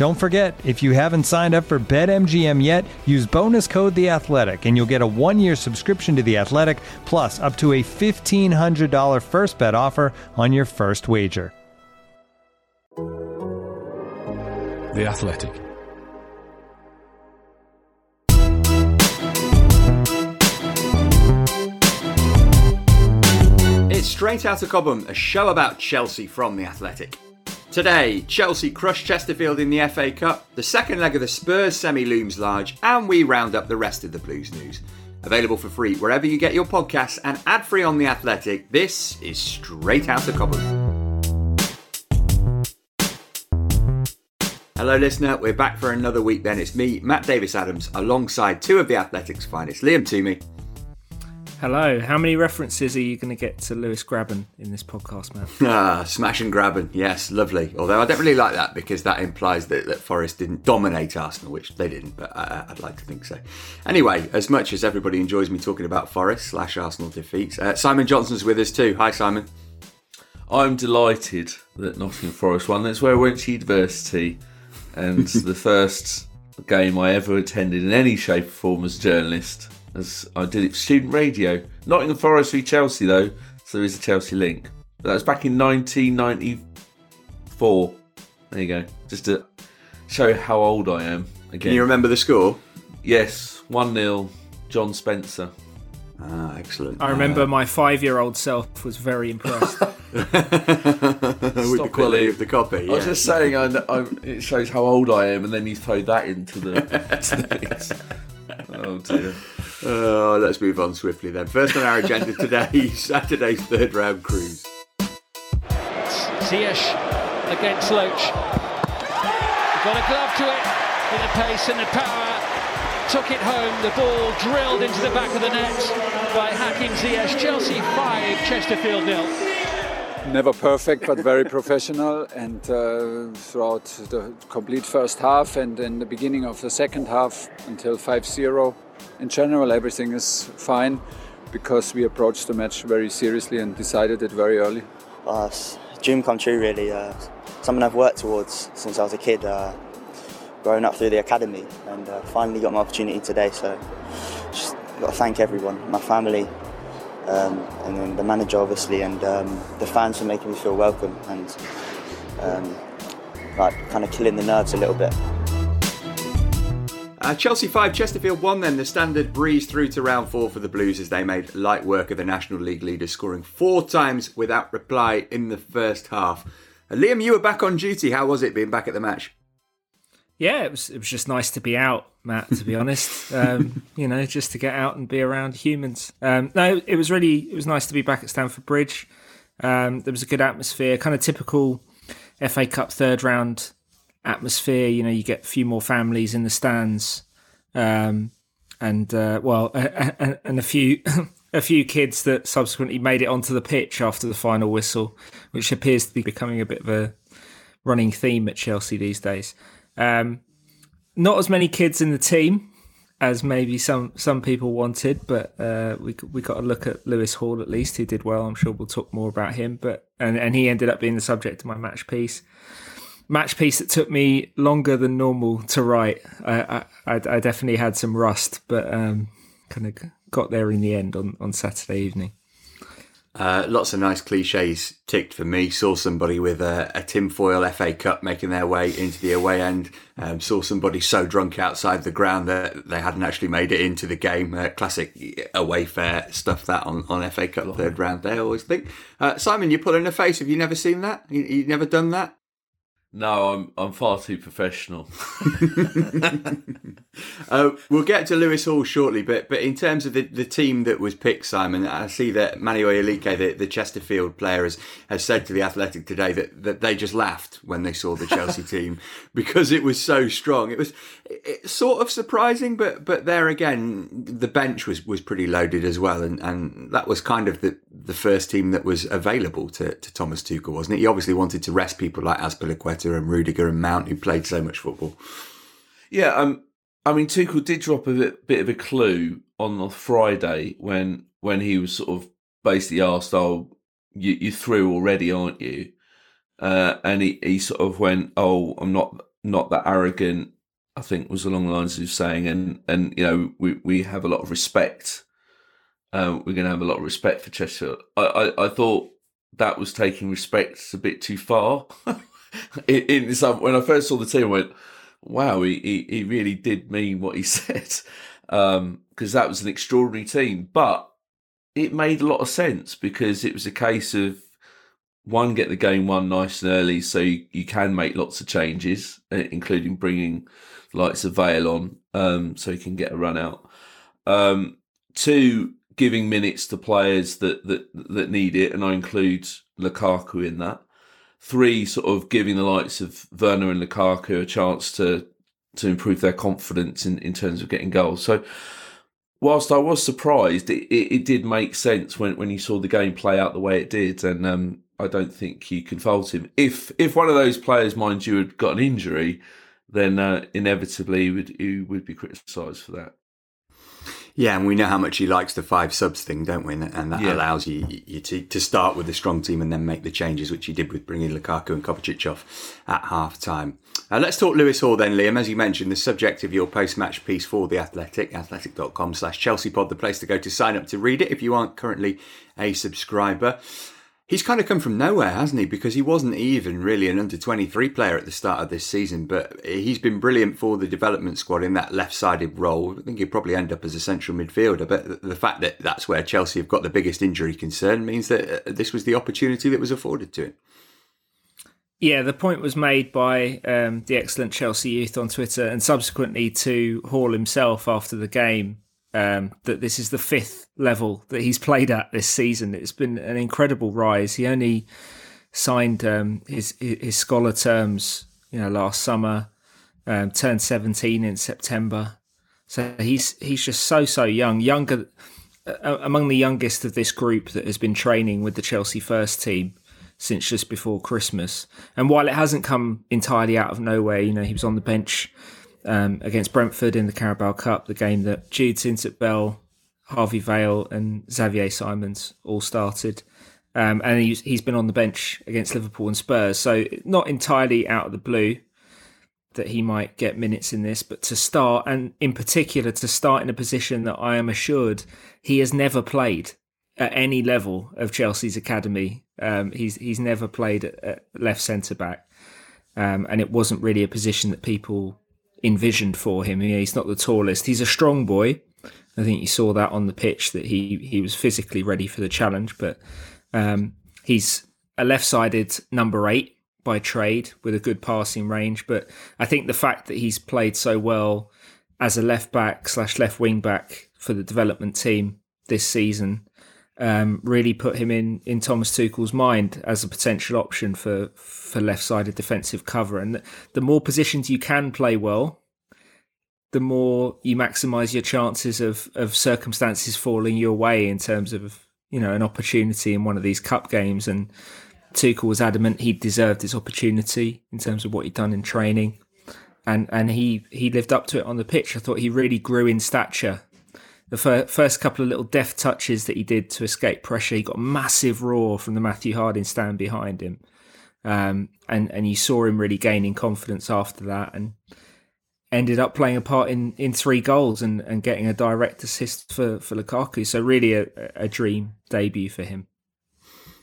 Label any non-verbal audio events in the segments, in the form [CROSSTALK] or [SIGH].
Don't forget, if you haven't signed up for BetMGM yet, use bonus code The Athletic, and you'll get a one-year subscription to The Athletic, plus up to a fifteen hundred dollar first bet offer on your first wager. The Athletic. It's Straight out of Cobham, a show about Chelsea from The Athletic. Today, Chelsea crushed Chesterfield in the FA Cup, the second leg of the Spurs semi looms large, and we round up the rest of the Blues news. Available for free wherever you get your podcasts and ad free on The Athletic, this is Straight Out of Cobham. Hello, listener. We're back for another week then. It's me, Matt Davis Adams, alongside two of The Athletic's finest, Liam Toomey. Hello. How many references are you going to get to Lewis Grabban in this podcast, man? [LAUGHS] Ah, smash and grabbing. Yes, lovely. Although I don't really like that because that implies that, that Forest didn't dominate Arsenal, which they didn't, but I, I'd like to think so. Anyway, as much as everybody enjoys me talking about Forest slash Arsenal defeats, uh, Simon Johnson's with us too. Hi, Simon. I'm delighted that Nottingham Forest won. That's where I went to university, and [LAUGHS] the first game I ever attended in any shape or form as a journalist. As I did it for student radio. Nottingham Forest v Chelsea, though, so there is a Chelsea link. But that was back in 1994. There you go. Just to show how old I am. Again, Can you remember the score? yes, one 0 John Spencer. Ah, excellent. I remember my five-year-old self was very impressed. [LAUGHS] with the quality it. of the copy. I was just saying, I, I, it shows how old I am, and then you throw that into the. [LAUGHS] to the mix. oh dear. Oh, let's move on swiftly then. First on our agenda today, [LAUGHS] Saturday's third round cruise. Ziyech against Loach. Got a glove to it with the pace and the power. Took it home. The ball drilled into the back of the net by Hakim Ziyech. Chelsea 5, Chesterfield nil. Never perfect but very professional and uh, throughout the complete first half and in the beginning of the second half until 5-0 in general everything is fine because we approached the match very seriously and decided it very early Uh, it's dream come true, really. Uh, something I've worked towards since I was a kid, uh, growing up through the academy, and uh, finally got my opportunity today. So, just got to thank everyone, my family, um, and then the manager, obviously, and um, the fans for making me feel welcome and um, like kind of killing the nerves a little bit. Uh, Chelsea 5, Chesterfield 1 then. The standard breeze through to round 4 for the Blues as they made light work of the National League leaders, scoring four times without reply in the first half. Uh, Liam, you were back on duty. How was it being back at the match? Yeah, it was. It was just nice to be out, Matt. To be honest, [LAUGHS] um, you know, just to get out and be around humans. Um, no, it was really. It was nice to be back at Stamford Bridge. Um, there was a good atmosphere, kind of typical FA Cup third round atmosphere. You know, you get a few more families in the stands, um, and uh, well, and, and a few [LAUGHS] a few kids that subsequently made it onto the pitch after the final whistle, which appears to be becoming a bit of a running theme at Chelsea these days. Um, not as many kids in the team as maybe some some people wanted, but uh, we we got a look at Lewis Hall at least, who did well. I'm sure we'll talk more about him, but and and he ended up being the subject of my match piece. Match piece that took me longer than normal to write. I I, I definitely had some rust, but um, kind of got there in the end on, on Saturday evening. Uh, lots of nice cliches ticked for me. Saw somebody with a, a tinfoil FA Cup making their way into the away end. Um, saw somebody so drunk outside the ground that they hadn't actually made it into the game. Uh, classic away fair stuff that on, on FA Cup third round. They always think. Uh, Simon, you're pulling a face. Have you never seen that? You, you never done that? No, I'm I'm far too professional. [LAUGHS] [LAUGHS] uh, we'll get to Lewis Hall shortly, but but in terms of the, the team that was picked, Simon, I see that Manny Oyeleke, the, the Chesterfield player, has, has said to the Athletic today that, that they just laughed when they saw the Chelsea [LAUGHS] team because it was so strong. It was it, sort of surprising, but but there again, the bench was, was pretty loaded as well, and, and that was kind of the, the first team that was available to, to Thomas Tuchel, wasn't it? He obviously wanted to rest people like Azpilicueta and Rudiger and Mount, who played so much football. Yeah, um, I mean, Tuchel did drop a bit, bit of a clue on the Friday when when he was sort of basically asked, "Oh, you, you through already, aren't you?" Uh, and he, he sort of went, "Oh, I'm not not that arrogant." I think was along the lines of saying, and and you know, we we have a lot of respect. Uh, we're going to have a lot of respect for Chesterfield. I, I, I thought that was taking respect a bit too far. [LAUGHS] [LAUGHS] in, some, when I first saw the team, I went, wow, he, he, he really did mean what he [LAUGHS] said. Because um, that was an extraordinary team. But it made a lot of sense because it was a case of one, get the game won nice and early so you, you can make lots of changes, uh, including bringing likes of Vale on um, so you can get a run out. Um, two, giving minutes to players that, that, that need it, and I include Lukaku in that three sort of giving the likes of Werner and Lukaku a chance to to improve their confidence in, in terms of getting goals. So whilst I was surprised, it, it, it, did make sense when, when you saw the game play out the way it did, and um, I don't think you can fault him. If if one of those players, mind you, had got an injury, then uh, inevitably he would, he would be criticised for that. Yeah, and we know how much he likes the five subs thing, don't we? And that yeah. allows you, you to, to start with a strong team and then make the changes, which he did with bringing Lukaku and Kovacic off at half time. Uh, let's talk Lewis Hall then, Liam. As you mentioned, the subject of your post-match piece for The Athletic, athletic.com slash Chelsea pod, the place to go to sign up to read it if you aren't currently a subscriber he's kind of come from nowhere, hasn't he? Because he wasn't even really an under 23 player at the start of this season, but he's been brilliant for the development squad in that left sided role. I think he'll probably end up as a central midfielder, but the fact that that's where Chelsea have got the biggest injury concern means that uh, this was the opportunity that was afforded to him. Yeah, the point was made by um, the excellent Chelsea youth on Twitter and subsequently to Hall himself after the game um, that this is the fifth level that he's played at this season. It's been an incredible rise. He only signed um, his his scholar terms, you know, last summer. Um, turned seventeen in September, so he's he's just so so young, younger uh, among the youngest of this group that has been training with the Chelsea first team since just before Christmas. And while it hasn't come entirely out of nowhere, you know, he was on the bench um, against Brentford in the Carabao Cup, the game that Jude Bell, Harvey Vale, and Xavier Simons all started. Um, and he's, he's been on the bench against Liverpool and Spurs. So, not entirely out of the blue that he might get minutes in this, but to start, and in particular, to start in a position that I am assured he has never played at any level of Chelsea's academy. Um, he's he's never played at, left centre back, um, and it wasn't really a position that people envisioned for him. Yeah, he's not the tallest. He's a strong boy. I think you saw that on the pitch that he he was physically ready for the challenge. But um, he's a left-sided number eight by trade with a good passing range. But I think the fact that he's played so well as a left back slash left wing back for the development team this season um, really put him in in Thomas Tuchel's mind as a potential option for for left sided defensive cover. And the more positions you can play well, the more you maximise your chances of of circumstances falling your way in terms of you know an opportunity in one of these cup games. And Tuchel was adamant he deserved his opportunity in terms of what he'd done in training. And, and he, he lived up to it on the pitch. I thought he really grew in stature the fir- first couple of little deft touches that he did to escape pressure, he got a massive roar from the Matthew Harding stand behind him. Um, and, and you saw him really gaining confidence after that and ended up playing a part in, in three goals and, and getting a direct assist for, for Lukaku. So, really, a, a dream debut for him.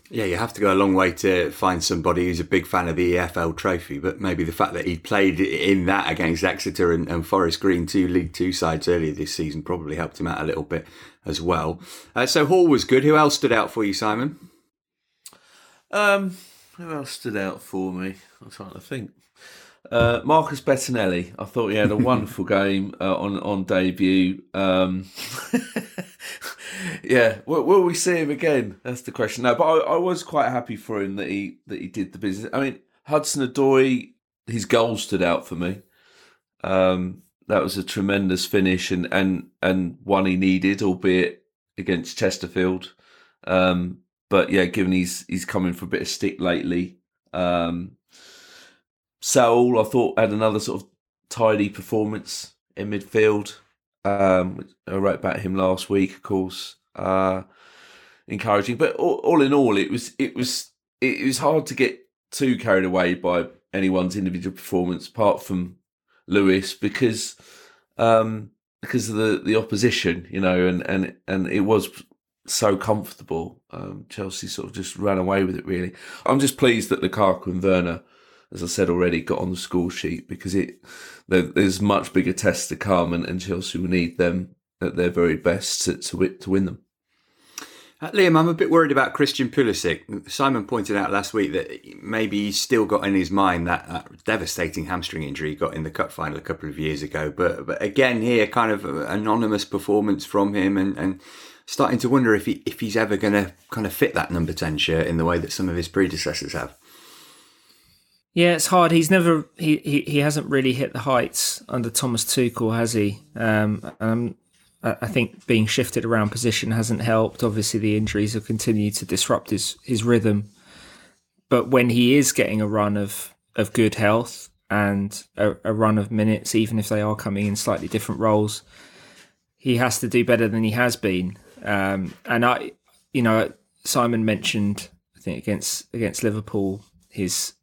Yeah, you have to go a long way to find somebody who's a big fan of the EFL trophy, but maybe the fact that he played in that against Exeter and, and Forest Green, two League Two sides earlier this season, probably helped him out a little bit as well. Uh, so Hall was good. Who else stood out for you, Simon? Um, who else stood out for me? I'm trying to think. Uh, Marcus Bettinelli. I thought he had a [LAUGHS] wonderful game uh, on on debut. Um, [LAUGHS] yeah, will, will, we see him again? That's the question. No, but I, I, was quite happy for him that he that he did the business. I mean, Hudson Odoi, his goal stood out for me. Um, that was a tremendous finish and and and one he needed, albeit against Chesterfield. Um, but yeah, given he's he's coming for a bit of stick lately. Um, Saul, I thought had another sort of tidy performance in midfield. Um, I wrote about him last week, of course. Uh, encouraging, but all, all, in all, it was it was it was hard to get too carried away by anyone's individual performance, apart from Lewis, because um, because of the the opposition, you know, and and and it was so comfortable. Um, Chelsea sort of just ran away with it. Really, I'm just pleased that Lukaku and Werner as I said already, got on the score sheet because it there's much bigger tests to come, and, and Chelsea will need them at their very best to to, to win them. Uh, Liam, I'm a bit worried about Christian Pulisic. Simon pointed out last week that maybe he's still got in his mind that, that, devastating hamstring injury he got in the cup final a couple of years ago. But, but again, here, kind of anonymous performance from him, and, and starting to wonder if he if he's ever going to kind of fit that number ten shirt in the way that some of his predecessors have. Yeah, it's hard. He's never he, he, he hasn't really hit the heights under Thomas Tuchel, has he? Um, um, I think being shifted around position hasn't helped. Obviously, the injuries have continued to disrupt his his rhythm. But when he is getting a run of of good health and a, a run of minutes, even if they are coming in slightly different roles, he has to do better than he has been. Um, and I, you know, Simon mentioned I think against against Liverpool his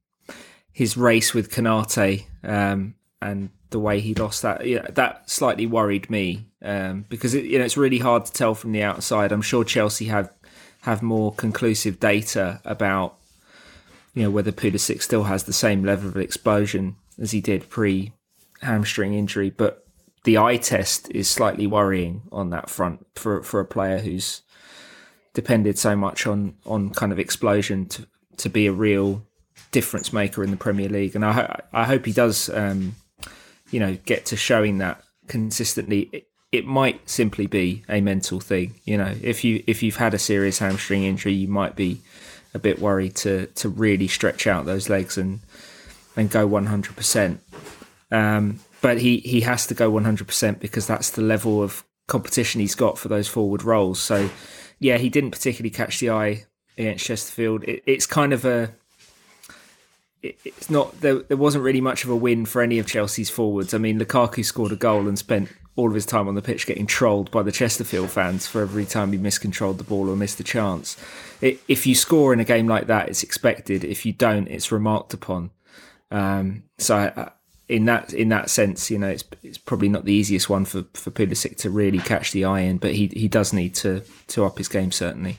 his race with Konate um, and the way he lost that, yeah, that slightly worried me um, because it, you know it's really hard to tell from the outside. I'm sure Chelsea have have more conclusive data about you know whether Pulisic still has the same level of explosion as he did pre hamstring injury, but the eye test is slightly worrying on that front for for a player who's depended so much on on kind of explosion to to be a real difference maker in the Premier League, and I I hope he does. Um, you know, get to showing that consistently. It, it might simply be a mental thing. You know, if you if you've had a serious hamstring injury, you might be a bit worried to to really stretch out those legs and and go one hundred percent. Um, but he he has to go one hundred percent because that's the level of competition he's got for those forward roles. So, yeah, he didn't particularly catch the eye against Chesterfield. It, it's kind of a it's not there. There wasn't really much of a win for any of Chelsea's forwards. I mean, Lukaku scored a goal and spent all of his time on the pitch getting trolled by the Chesterfield fans for every time he miscontrolled the ball or missed a chance. It, if you score in a game like that, it's expected. If you don't, it's remarked upon. Um, so, uh, in that in that sense, you know, it's it's probably not the easiest one for for Pulisic to really catch the eye in, but he he does need to to up his game certainly.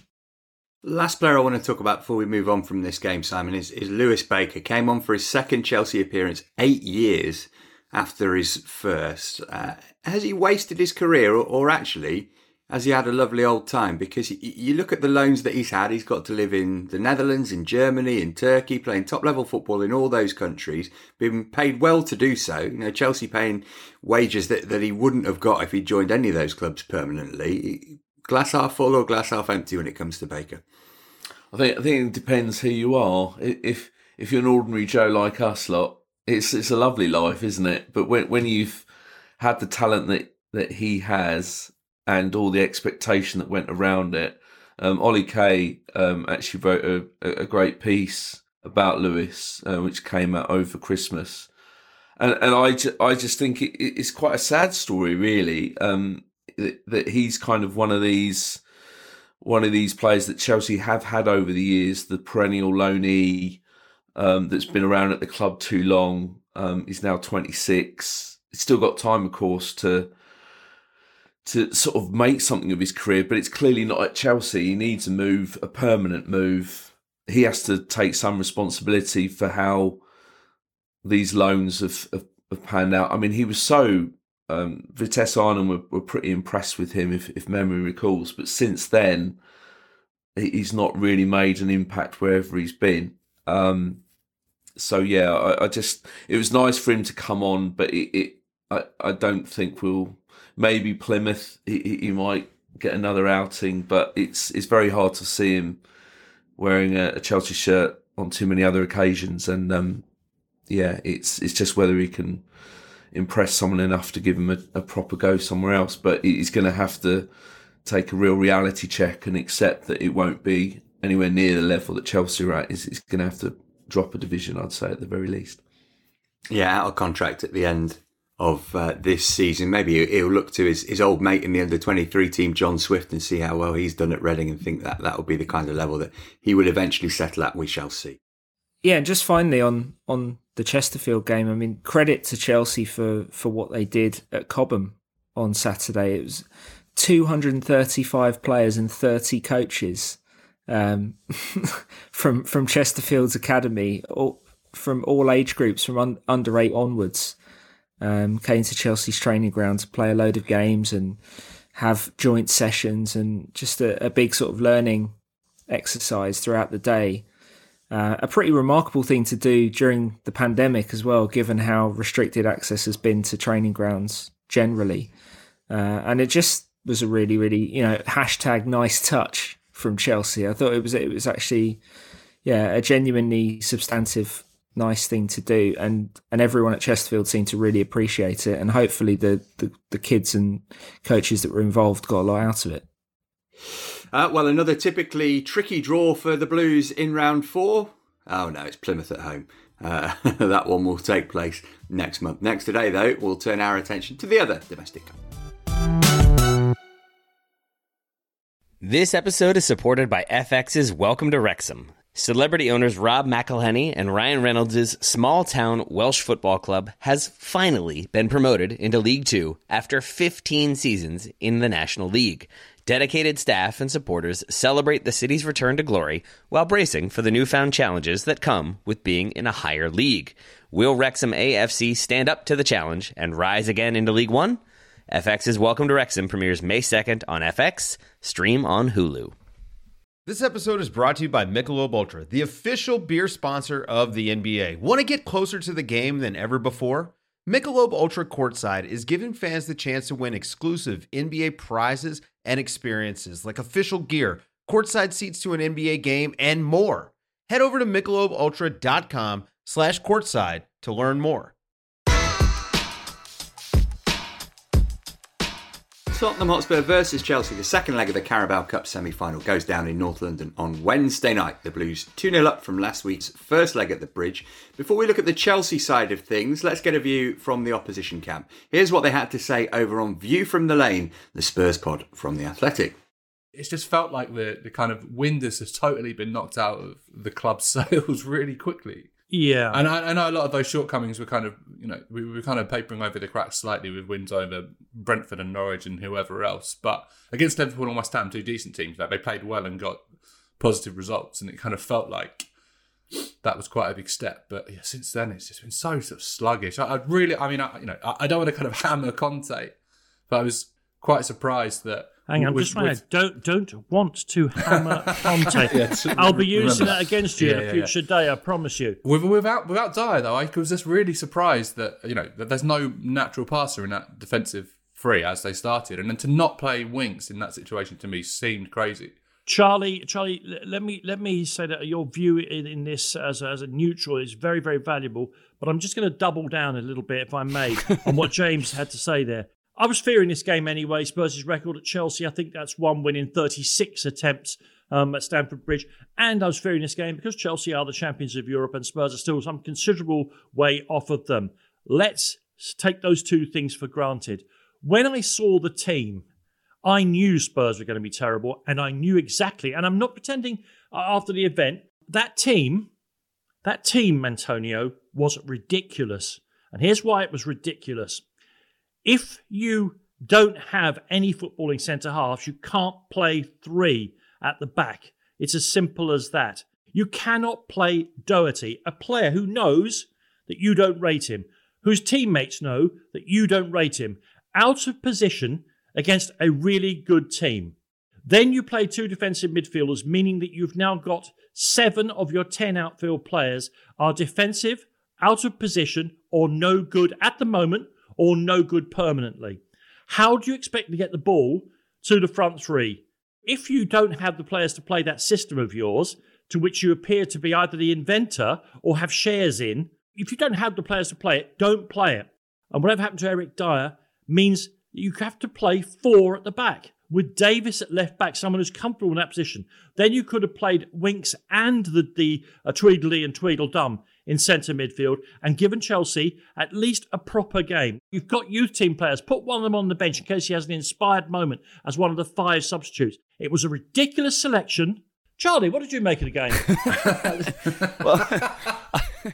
Last player I want to talk about before we move on from this game, Simon, is, is Lewis Baker. Came on for his second Chelsea appearance eight years after his first. Uh, has he wasted his career, or, or, actually has he had a lovely old time? Because you look at the loans that he's had, he's got to live in the Netherlands, in Germany, in Turkey, playing top level football in all those countries, been paid well to do so. You know, Chelsea paying wages that, that he wouldn't have got if he joined any of those clubs permanently glass half full or glass half empty when it comes to Baker? I think I think it depends who you are. If if you're an ordinary Joe like us lot, it's it's a lovely life, isn't it? But when when you've had the talent that that he has and all the expectation that went around it, um, Ollie Kay um, actually wrote a, a great piece about Lewis, uh, which came out over Christmas, and and I, ju- I just think it, it's quite a sad story, really. Um, that, he's kind of one of these one of these players that Chelsea have had over the years, the perennial loanee um, that's been around at the club too long. Um, he's now 26. He's still got time, of course, to to sort of make something of his career, but it's clearly not at Chelsea. He needs a move, a permanent move. he has to take some responsibility for how these loans have, have, have panned out. I mean, he was so um, Vitesse Arnhem were, were pretty impressed with him, if, if memory recalls. But since then, he's not really made an impact wherever he's been. Um, so yeah, I, I, just it was nice for him to come on, but it, it I, I don't think we'll maybe Plymouth he, he might get another outing, but it's it's very hard to see him wearing a, a Chelsea shirt on too many other occasions, and um, yeah, it's it's just whether he can impress someone enough to give him a, a proper go somewhere else. But he's going to have to take a real reality check and accept that it won't be anywhere near the level that Chelsea are at. He's, he's going to have to drop a division, I'd say, at the very least. Yeah, out of contract at the end of uh, this season. Maybe he'll look to his, his old mate in the under 23 team, John Swift, and see how well he's done at Reading and think that that will be the kind of level that he will eventually settle at. We shall see. Yeah, and just finally on on the Chesterfield game, I mean, credit to Chelsea for for what they did at Cobham on Saturday. It was 235 players and 30 coaches um, [LAUGHS] from from Chesterfield's academy, all, from all age groups, from un, under eight onwards, um, came to Chelsea's training ground to play a load of games and have joint sessions and just a, a big sort of learning exercise throughout the day. Uh, a pretty remarkable thing to do during the pandemic as well, given how restricted access has been to training grounds generally. Uh, and it just was a really, really, you know, hashtag nice touch from Chelsea. I thought it was it was actually, yeah, a genuinely substantive, nice thing to do, and and everyone at Chesterfield seemed to really appreciate it, and hopefully the the, the kids and coaches that were involved got a lot out of it. Uh, well, another typically tricky draw for the Blues in round four. Oh no, it's Plymouth at home. Uh, [LAUGHS] that one will take place next month. Next today, though, we'll turn our attention to the other domestic. This episode is supported by FX's Welcome to Wrexham. Celebrity owners Rob McElhenney and Ryan Reynolds' small town Welsh football club has finally been promoted into League Two after 15 seasons in the National League. Dedicated staff and supporters celebrate the city's return to glory while bracing for the newfound challenges that come with being in a higher league. Will Wrexham AFC stand up to the challenge and rise again into League One? FX's Welcome to Wrexham premieres May 2nd on FX, stream on Hulu. This episode is brought to you by Michelob Ultra, the official beer sponsor of the NBA. Want to get closer to the game than ever before? Michelob Ultra Courtside is giving fans the chance to win exclusive NBA prizes and experiences like official gear, courtside seats to an NBA game, and more. Head over to michelobultra.com slash courtside to learn more. Tottenham Hotspur versus Chelsea, the second leg of the Carabao Cup semi final, goes down in North London on Wednesday night. The Blues 2 0 up from last week's first leg at the bridge. Before we look at the Chelsea side of things, let's get a view from the opposition camp. Here's what they had to say over on View from the Lane, the Spurs pod from The Athletic. It's just felt like the, the kind of wind has totally been knocked out of the club's [LAUGHS] sails really quickly. Yeah, and I, I, know a lot of those shortcomings were kind of, you know, we were kind of papering over the cracks slightly with wins over Brentford and Norwich and whoever else. But against Liverpool and West Ham, two decent teams, like they played well and got positive results, and it kind of felt like that was quite a big step. But yeah, since then it's just been so sort of sluggish. I, I really, I mean, I, you know, I, I, don't want to kind of [LAUGHS] hammer Conte, but I was quite surprised that Hang on, with, just with, don't don't want to hammer [LAUGHS] Conte. yeah, I'll be using that against you yeah, in a future yeah, day. I promise you. With, without without Dier though, I was just really surprised that you know that there's no natural passer in that defensive free as they started, and then to not play Winks in that situation to me seemed crazy. Charlie, Charlie, let me let me say that your view in, in this as a, as a neutral is very very valuable. But I'm just going to double down a little bit, if I may, on what [LAUGHS] James had to say there. I was fearing this game anyway. Spurs' record at Chelsea, I think that's one win in 36 attempts um, at Stamford Bridge. And I was fearing this game because Chelsea are the champions of Europe and Spurs are still some considerable way off of them. Let's take those two things for granted. When I saw the team, I knew Spurs were going to be terrible and I knew exactly, and I'm not pretending uh, after the event, that team, that team, Antonio, was ridiculous. And here's why it was ridiculous. If you don't have any footballing centre halves, you can't play three at the back. It's as simple as that. You cannot play Doherty, a player who knows that you don't rate him, whose teammates know that you don't rate him, out of position against a really good team. Then you play two defensive midfielders, meaning that you've now got seven of your 10 outfield players are defensive, out of position, or no good at the moment, or no good permanently. How do you expect to get the ball to the front three? If you don't have the players to play that system of yours, to which you appear to be either the inventor or have shares in, if you don't have the players to play it, don't play it. And whatever happened to Eric Dier means you have to play four at the back with Davies at left back, someone who's comfortable in that position. Then you could have played Winks and the, the uh, Tweedledee and Tweedledum in centre midfield and given Chelsea at least a proper game. You've got youth team players. Put one of them on the bench in case he has an inspired moment as one of the five substitutes. It was a ridiculous selection. Charlie, what did you make of the game? [LAUGHS] [LAUGHS] well, [LAUGHS]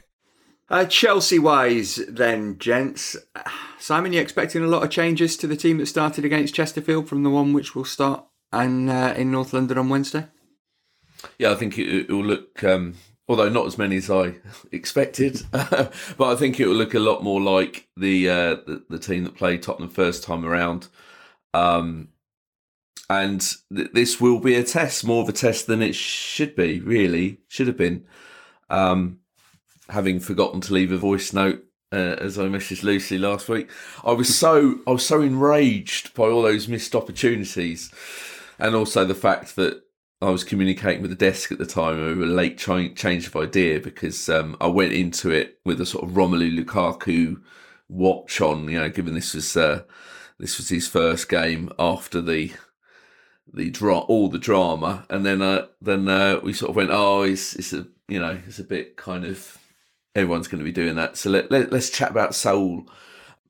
uh, Chelsea wise, then, gents. Simon, you expecting a lot of changes to the team that started against Chesterfield from the one which will start and uh, in North London on Wednesday? Yeah, I think it, it will look um, although not as many as I [LAUGHS] expected. [LAUGHS] but I think it will look a lot more like the, uh, the, the team that played Tottenham first time around. Um, and th- this will be a test, more of a test than it should be. Really, should have been. Um, having forgotten to leave a voice note uh, as I messaged Lucy last week, I was so I was so enraged by all those missed opportunities, and also the fact that I was communicating with the desk at the time. We were late trying change of idea because um, I went into it with a sort of Romelu Lukaku watch on. You know, given this was uh, this was his first game after the the dra- all the drama, and then uh, then uh, we sort of went, oh, it's it's a you know it's a bit kind of everyone's going to be doing that. So let, let us chat about Saul.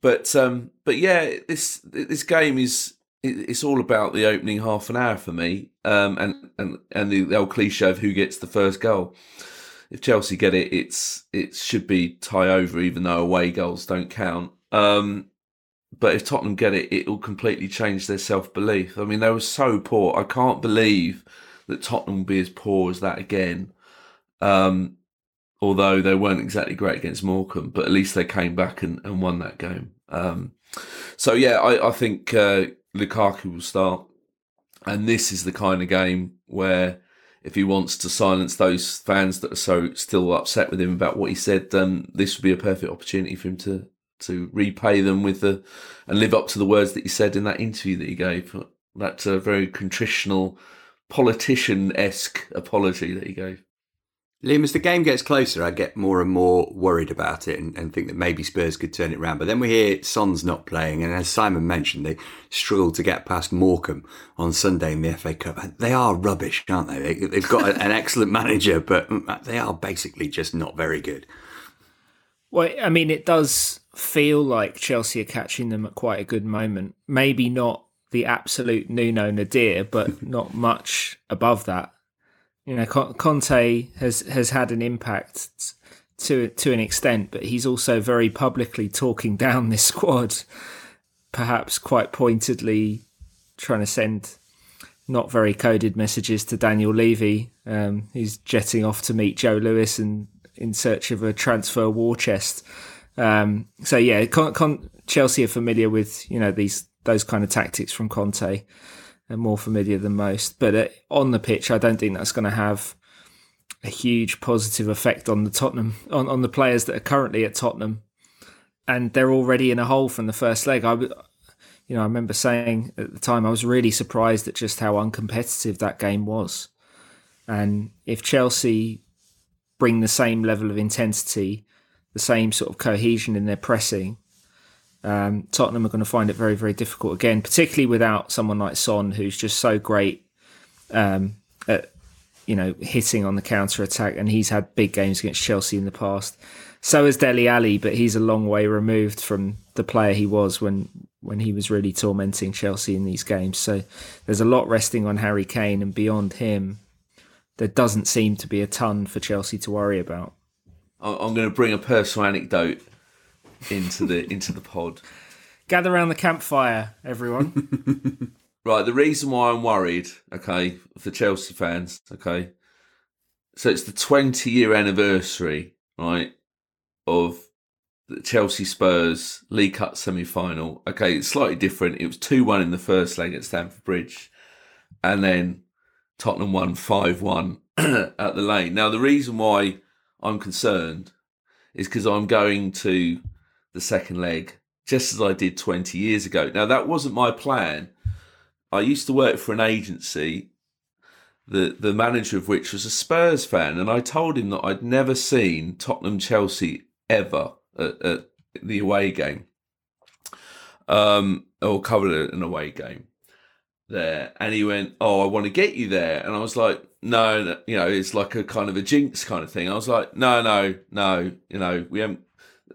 But um, but yeah, this this game is it's all about the opening half an hour for me, um, and and and the, the, old cliche of who gets the first goal. If Chelsea get it, it's it should be tie over, even though away goals don't count. Um, but if Tottenham get it, it will completely change their self belief. I mean, they were so poor. I can't believe that Tottenham will be as poor as that again. Um, although they weren't exactly great against Morecambe, but at least they came back and, and won that game. Um, so yeah, I, I think. Uh, Lukaku will start. And this is the kind of game where if he wants to silence those fans that are so still upset with him about what he said, then this would be a perfect opportunity for him to to repay them with the and live up to the words that he said in that interview that he gave. That uh, very contritional, politician esque apology that he gave. Liam, as the game gets closer, I get more and more worried about it and, and, think that maybe Spurs could turn it around. But then we hear Son's not playing, and as Simon mentioned, they struggled to get past Morecambe on Sunday in the FA Cup. They are rubbish, aren't they? they have got an excellent [LAUGHS] manager, but mm, uh, they are basically just not very good. Well, I mean, it does feel like Chelsea are catching them at quite a good moment. Maybe not the absolute Nuno Nadir, but [LAUGHS] not much above that you know, Conte has has had an impact to to an extent, but he's also very publicly talking down this squad, perhaps quite pointedly trying to send not very coded messages to Daniel Levy, um, who's jetting off to meet Joe Lewis and in search of a transfer war chest. Um, so yeah, Con- Con- Chelsea are familiar with you know these those kind of tactics from Conte more familiar than most. But uh, on the pitch, I don't think that's going to have a huge positive effect on the Tottenham on, on the players that are currently at Tottenham, and they're already in a hole from the first leg. I, you know, I remember saying at the time I was really surprised at just how uncompetitive that game was, and if Chelsea bring the same level of intensity, the same sort of cohesion in their pressing, um, Tottenham are going to find it very, very difficult again, particularly without someone like Son, who's just so great um, at you know hitting on the counter attack, and he's had big games against Chelsea in the past. So is Dele Alli, but he's a long way removed from the player he was when when he was really tormenting Chelsea in these games. So there's a lot resting on Harry Kane, and beyond him, there doesn't seem to be a ton for Chelsea to worry about. I'm going to bring a personal anecdote into the into the pod. Gather around the campfire, everyone. [LAUGHS] right, the reason why I'm worried, okay, for Chelsea fans, okay, so it's the 20 year anniversary, right, of the Chelsea Spurs League Cup semi final. Okay, it's slightly different. It was 2 1 in the first leg at Stamford Bridge, and then Tottenham won 5 1 [CLEARS THROAT] at the lane. Now, the reason why I'm concerned is because I'm going to the second leg just as I did 20 years ago. Now, that wasn't my plan. I used to work for an agency, the, the manager of which was a Spurs fan, and I told him that I'd never seen Tottenham Chelsea ever at, at the away game um, or covered an away game there. And he went, Oh, I want to get you there. And I was like, No, no, you know, it's like a kind of a jinx kind of thing. I was like, No, no, no, you know, we haven't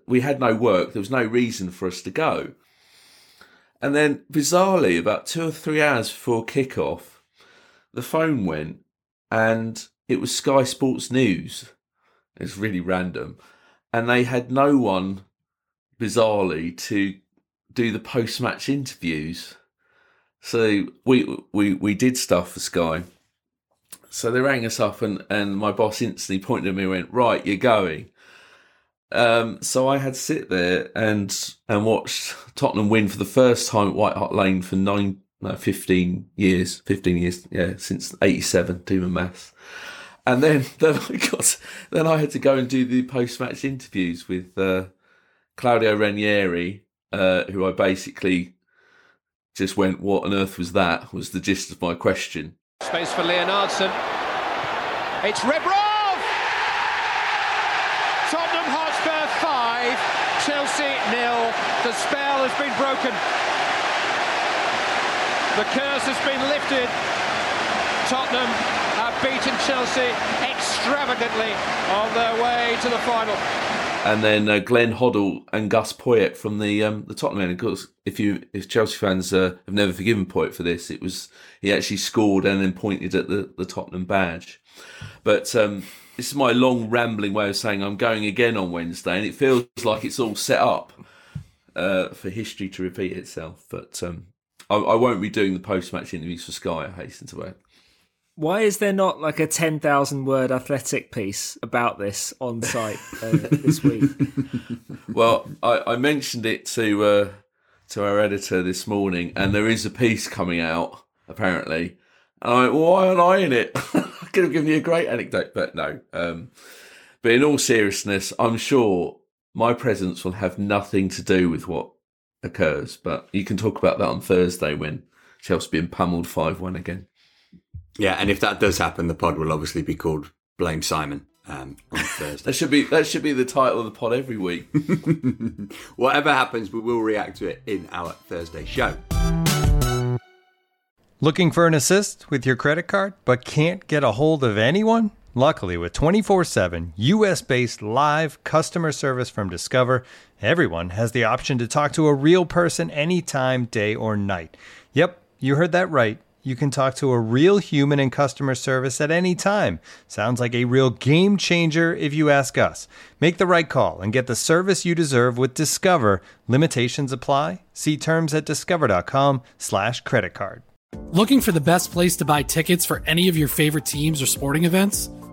we had no work. There was no reason for us to go. And then, bizarrely, about two or three hours before kickoff, the phone went and it was Sky Sports News. It's really random. And they had no one, bizarrely, to do the post match interviews. So we, we, we did stuff for Sky. So they rang us up, and, and my boss instantly pointed at me and went, Right, you're going. Um, so I had to sit there and and watch Tottenham win for the first time at White Hart Lane for nine, no, fifteen years, fifteen years, yeah, since '87. Do my maths. And then [LAUGHS] then I got then I had to go and do the post match interviews with uh, Claudio Ranieri, uh, who I basically just went, "What on earth was that?" Was the gist of my question. Space for Leonardson. It's Rebrov! Tottenham Hotspur 5, Chelsea nil. The spell has been broken. The curse has been lifted. Tottenham have beaten Chelsea extravagantly on their way to the final. And then uh, Glenn Hoddle and Gus Poyet from the um, the Tottenham. Of course, if you if Chelsea fans uh, have never forgiven Poyet for this, it was he actually scored and then pointed at the, the Tottenham badge. But um, this is my long rambling way of saying I'm going again on Wednesday, and it feels like it's all set up uh, for history to repeat itself. But um, I, I, won't be doing the post match interviews for Sky. I hasten to add. Why is there not like a ten thousand word athletic piece about this on site uh, this week? [LAUGHS] well, I, I, mentioned it to uh, to our editor this morning, and there is a piece coming out apparently. And I went, well, why aren't I in it? [LAUGHS] I could have given you a great anecdote, but no. Um, but in all seriousness, I'm sure my presence will have nothing to do with what occurs. But you can talk about that on Thursday when Chelsea being pummeled 5 1 again. Yeah, and if that does happen, the pod will obviously be called Blame Simon. Um, on [LAUGHS] Thursday. that should be that should be the title of the pod every week. [LAUGHS] Whatever happens, we will react to it in our Thursday show. Looking for an assist with your credit card, but can't get a hold of anyone? Luckily, with 24 7 US based live customer service from Discover, everyone has the option to talk to a real person anytime, day or night. Yep, you heard that right. You can talk to a real human in customer service at any time. Sounds like a real game changer if you ask us. Make the right call and get the service you deserve with Discover. Limitations apply. See terms at discover.com/slash credit card. Looking for the best place to buy tickets for any of your favorite teams or sporting events?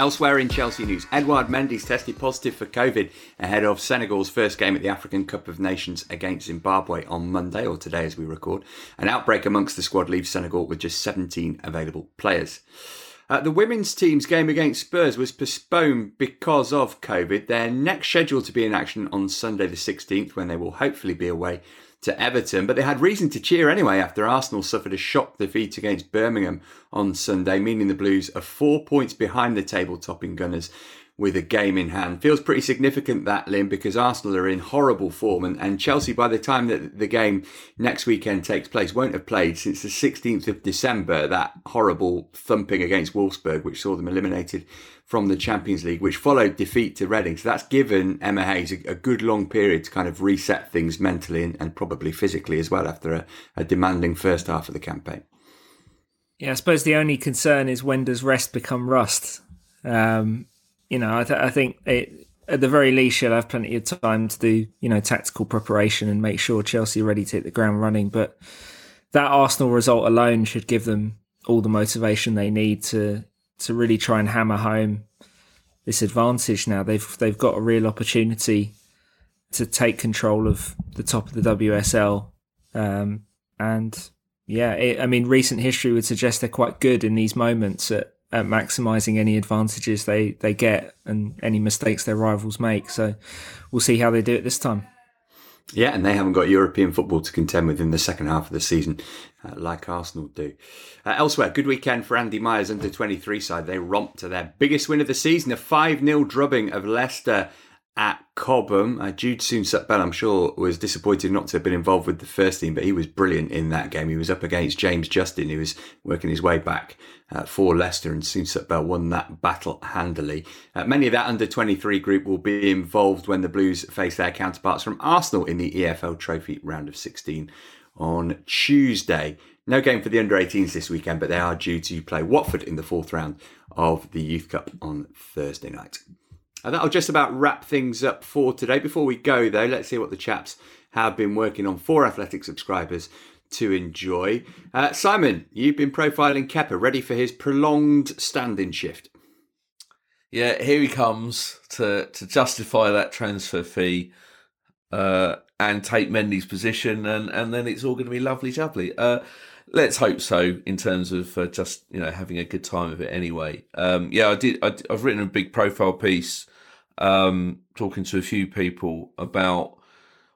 Elsewhere in Chelsea news, Edouard Mendy's tested positive for COVID ahead of Senegal's first game at the African Cup of Nations against Zimbabwe on Monday, or today as we record. An outbreak amongst the squad leaves Senegal with just 17 available players. Uh, the women's team's game against Spurs was postponed because of COVID. They're next scheduled to be in action on Sunday the 16th, when they will hopefully be away to Everton, but they had reason to cheer anyway after Arsenal suffered a shock defeat against Birmingham on Sunday, meaning the Blues are four points behind the table topping Gunners with a game in hand. Feels pretty significant that, Lynn, because Arsenal are in horrible form and, and Chelsea, by the time that the game next weekend takes place, won't have played since the 16th of December, that horrible thumping against Wolfsburg, which saw them eliminated from the Champions League, which followed defeat to Reading. So that's given Emma Hayes a, a good long period to kind of reset things mentally and, and probably physically as well after a, a demanding first half of the campaign. Yeah, I suppose the only concern is when does rest become rust? Um, you know, I, th- I think it, at the very least she'll have plenty of time to do, you know, tactical preparation and make sure Chelsea are ready to hit the ground running. But that Arsenal result alone should give them all the motivation they need to to really try and hammer home this advantage. Now they've they've got a real opportunity to take control of the top of the WSL, um, and yeah, it, I mean, recent history would suggest they're quite good in these moments at at maximising any advantages they, they get and any mistakes their rivals make. So we'll see how they do it this time. Yeah, and they haven't got European football to contend with in the second half of the season, uh, like Arsenal do. Uh, elsewhere, good weekend for Andy Myers under 23 side. They romped to their biggest win of the season, a 5 0 drubbing of Leicester at Cobham. Uh, Jude Soonsup-Bell, I'm sure, was disappointed not to have been involved with the first team, but he was brilliant in that game. He was up against James Justin, who was working his way back uh, for Leicester, and Soonsup-Bell won that battle handily. Uh, many of that under 23 group will be involved when the Blues face their counterparts from Arsenal in the EFL Trophy round of 16 on Tuesday. No game for the under 18s this weekend, but they are due to play Watford in the fourth round of the Youth Cup on Thursday night. And that'll just about wrap things up for today. Before we go, though, let's see what the chaps have been working on for athletic subscribers to enjoy. Uh, Simon, you've been profiling Kepa, ready for his prolonged standing shift. Yeah, here he comes to to justify that transfer fee uh, and take Mendy's position, and, and then it's all going to be lovely jubbly. Uh, let's hope so in terms of uh, just you know having a good time of it anyway. Um, yeah, I did. I, have written a big profile piece um, talking to a few people about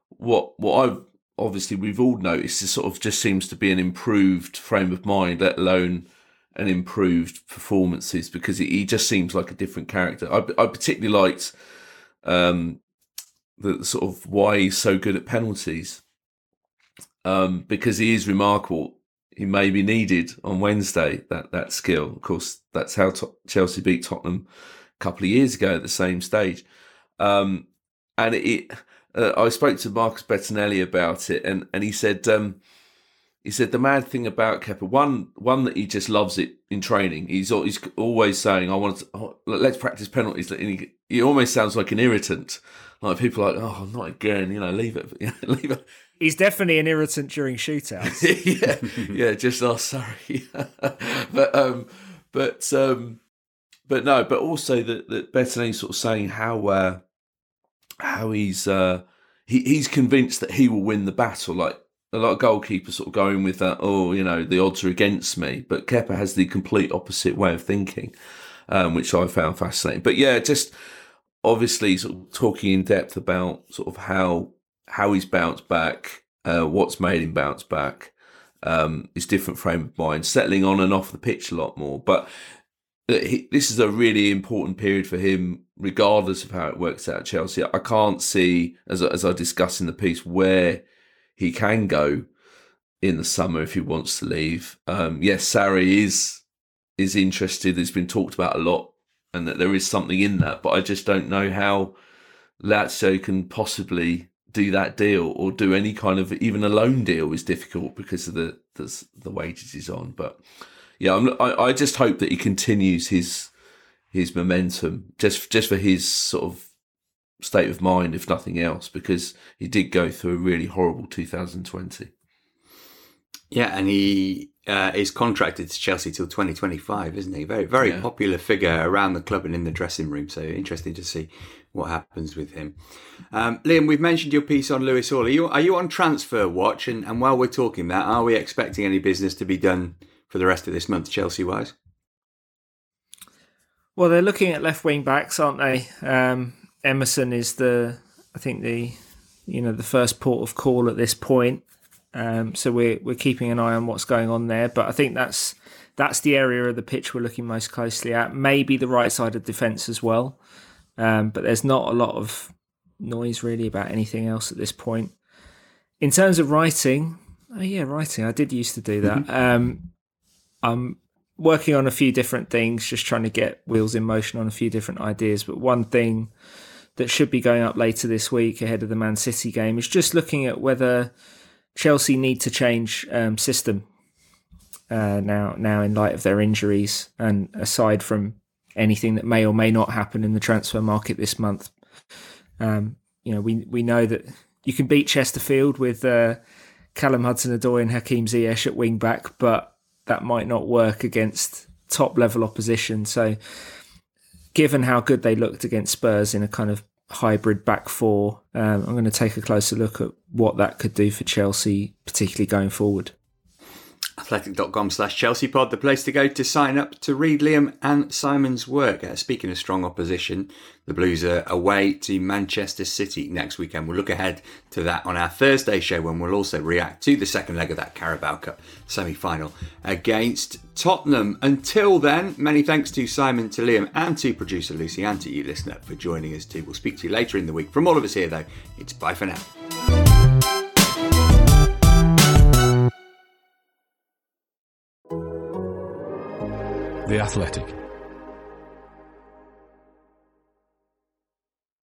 what what I've obviously we've all noticed. It sort of just seems to be an improved frame of mind, let alone an improved performances because he just seems like a different character. I, I particularly liked um, the sort of why he's so good at penalties um, because he is remarkable. He may be needed on Wednesday that that skill. Of course, that's how to- Chelsea beat Tottenham a couple of years ago at the same stage. Um, and it, uh, I spoke to Marcus Bettinelli about it, and and he said um, he said the mad thing about Kepa one one that he just loves it in training. He's he's always saying, "I want to oh, let's practice penalties." And he, he almost sounds like an irritant. Like people like, "Oh, not again," you know, leave it, [LAUGHS] leave it. He's definitely an irritant during shootouts. [LAUGHS] yeah, yeah, just oh sorry, [LAUGHS] but um, but um, but no, but also that that Bettinelli sort of saying how uh, how he's uh, he he's convinced that he will win the battle. Like a lot of goalkeepers sort of going with that. Oh, you know, the odds are against me. But Kepa has the complete opposite way of thinking, um, which I found fascinating. But yeah, just obviously sort of talking in depth about sort of how how he's bounced back, uh, what's made him bounce back. Um, his different frame of mind, settling on and off the pitch a lot more. But he, this is a really important period for him, regardless of how it works out at Chelsea. I can't see, as as I discuss in the piece, where he can go in the summer if he wants to leave. Um, yes, Sarri is is interested. It's been talked about a lot, and that there is something in that. But I just don't know how Lazio can possibly do that deal or do any kind of even a loan deal is difficult because of the the, the wages he's on. But yeah, I'm, I, I just hope that he continues his his momentum just just for his sort of state of mind, if nothing else, because he did go through a really horrible 2020. Yeah, and he uh, is contracted to Chelsea till 2025, isn't he? Very, very yeah. popular figure around the club and in the dressing room. So interesting to see what happens with him. Um, Liam, we've mentioned your piece on Lewis Hall. Are you, are you on transfer watch? And, and while we're talking that, are we expecting any business to be done for the rest of this month, Chelsea wise? Well, they're looking at left wing backs, aren't they? Um, Emerson is the, I think the, you know, the first port of call at this point. Um, so we're we're keeping an eye on what's going on there. But I think that's that's the area of the pitch we're looking most closely at. Maybe the right side of defence as well. Um, but there's not a lot of noise really about anything else at this point. In terms of writing, oh yeah, writing. I did used to do that. Um, I'm working on a few different things, just trying to get wheels in motion on a few different ideas. But one thing that should be going up later this week ahead of the Man City game is just looking at whether Chelsea need to change um, system uh, now. Now, in light of their injuries, and aside from anything that may or may not happen in the transfer market this month, um, you know, we we know that you can beat Chesterfield with uh, Callum Hudson-Odoi and Hakim Ziyech at wing back, but that might not work against top level opposition. So, given how good they looked against Spurs in a kind of hybrid back four, um, I'm going to take a closer look at what that could do for Chelsea, particularly going forward athletic.com slash Chelsea pod, the place to go to sign up to read Liam and Simon's work. Uh, speaking of strong opposition, the Blues are away to Manchester City next weekend. We'll look ahead to that on our Thursday show when we'll also react to the second leg of that Carabao Cup semi final against Tottenham. Until then, many thanks to Simon, to Liam, and to producer Lucy, and to you, listener, for joining us too. We'll speak to you later in the week. From all of us here, though, it's bye for now. The Athletic.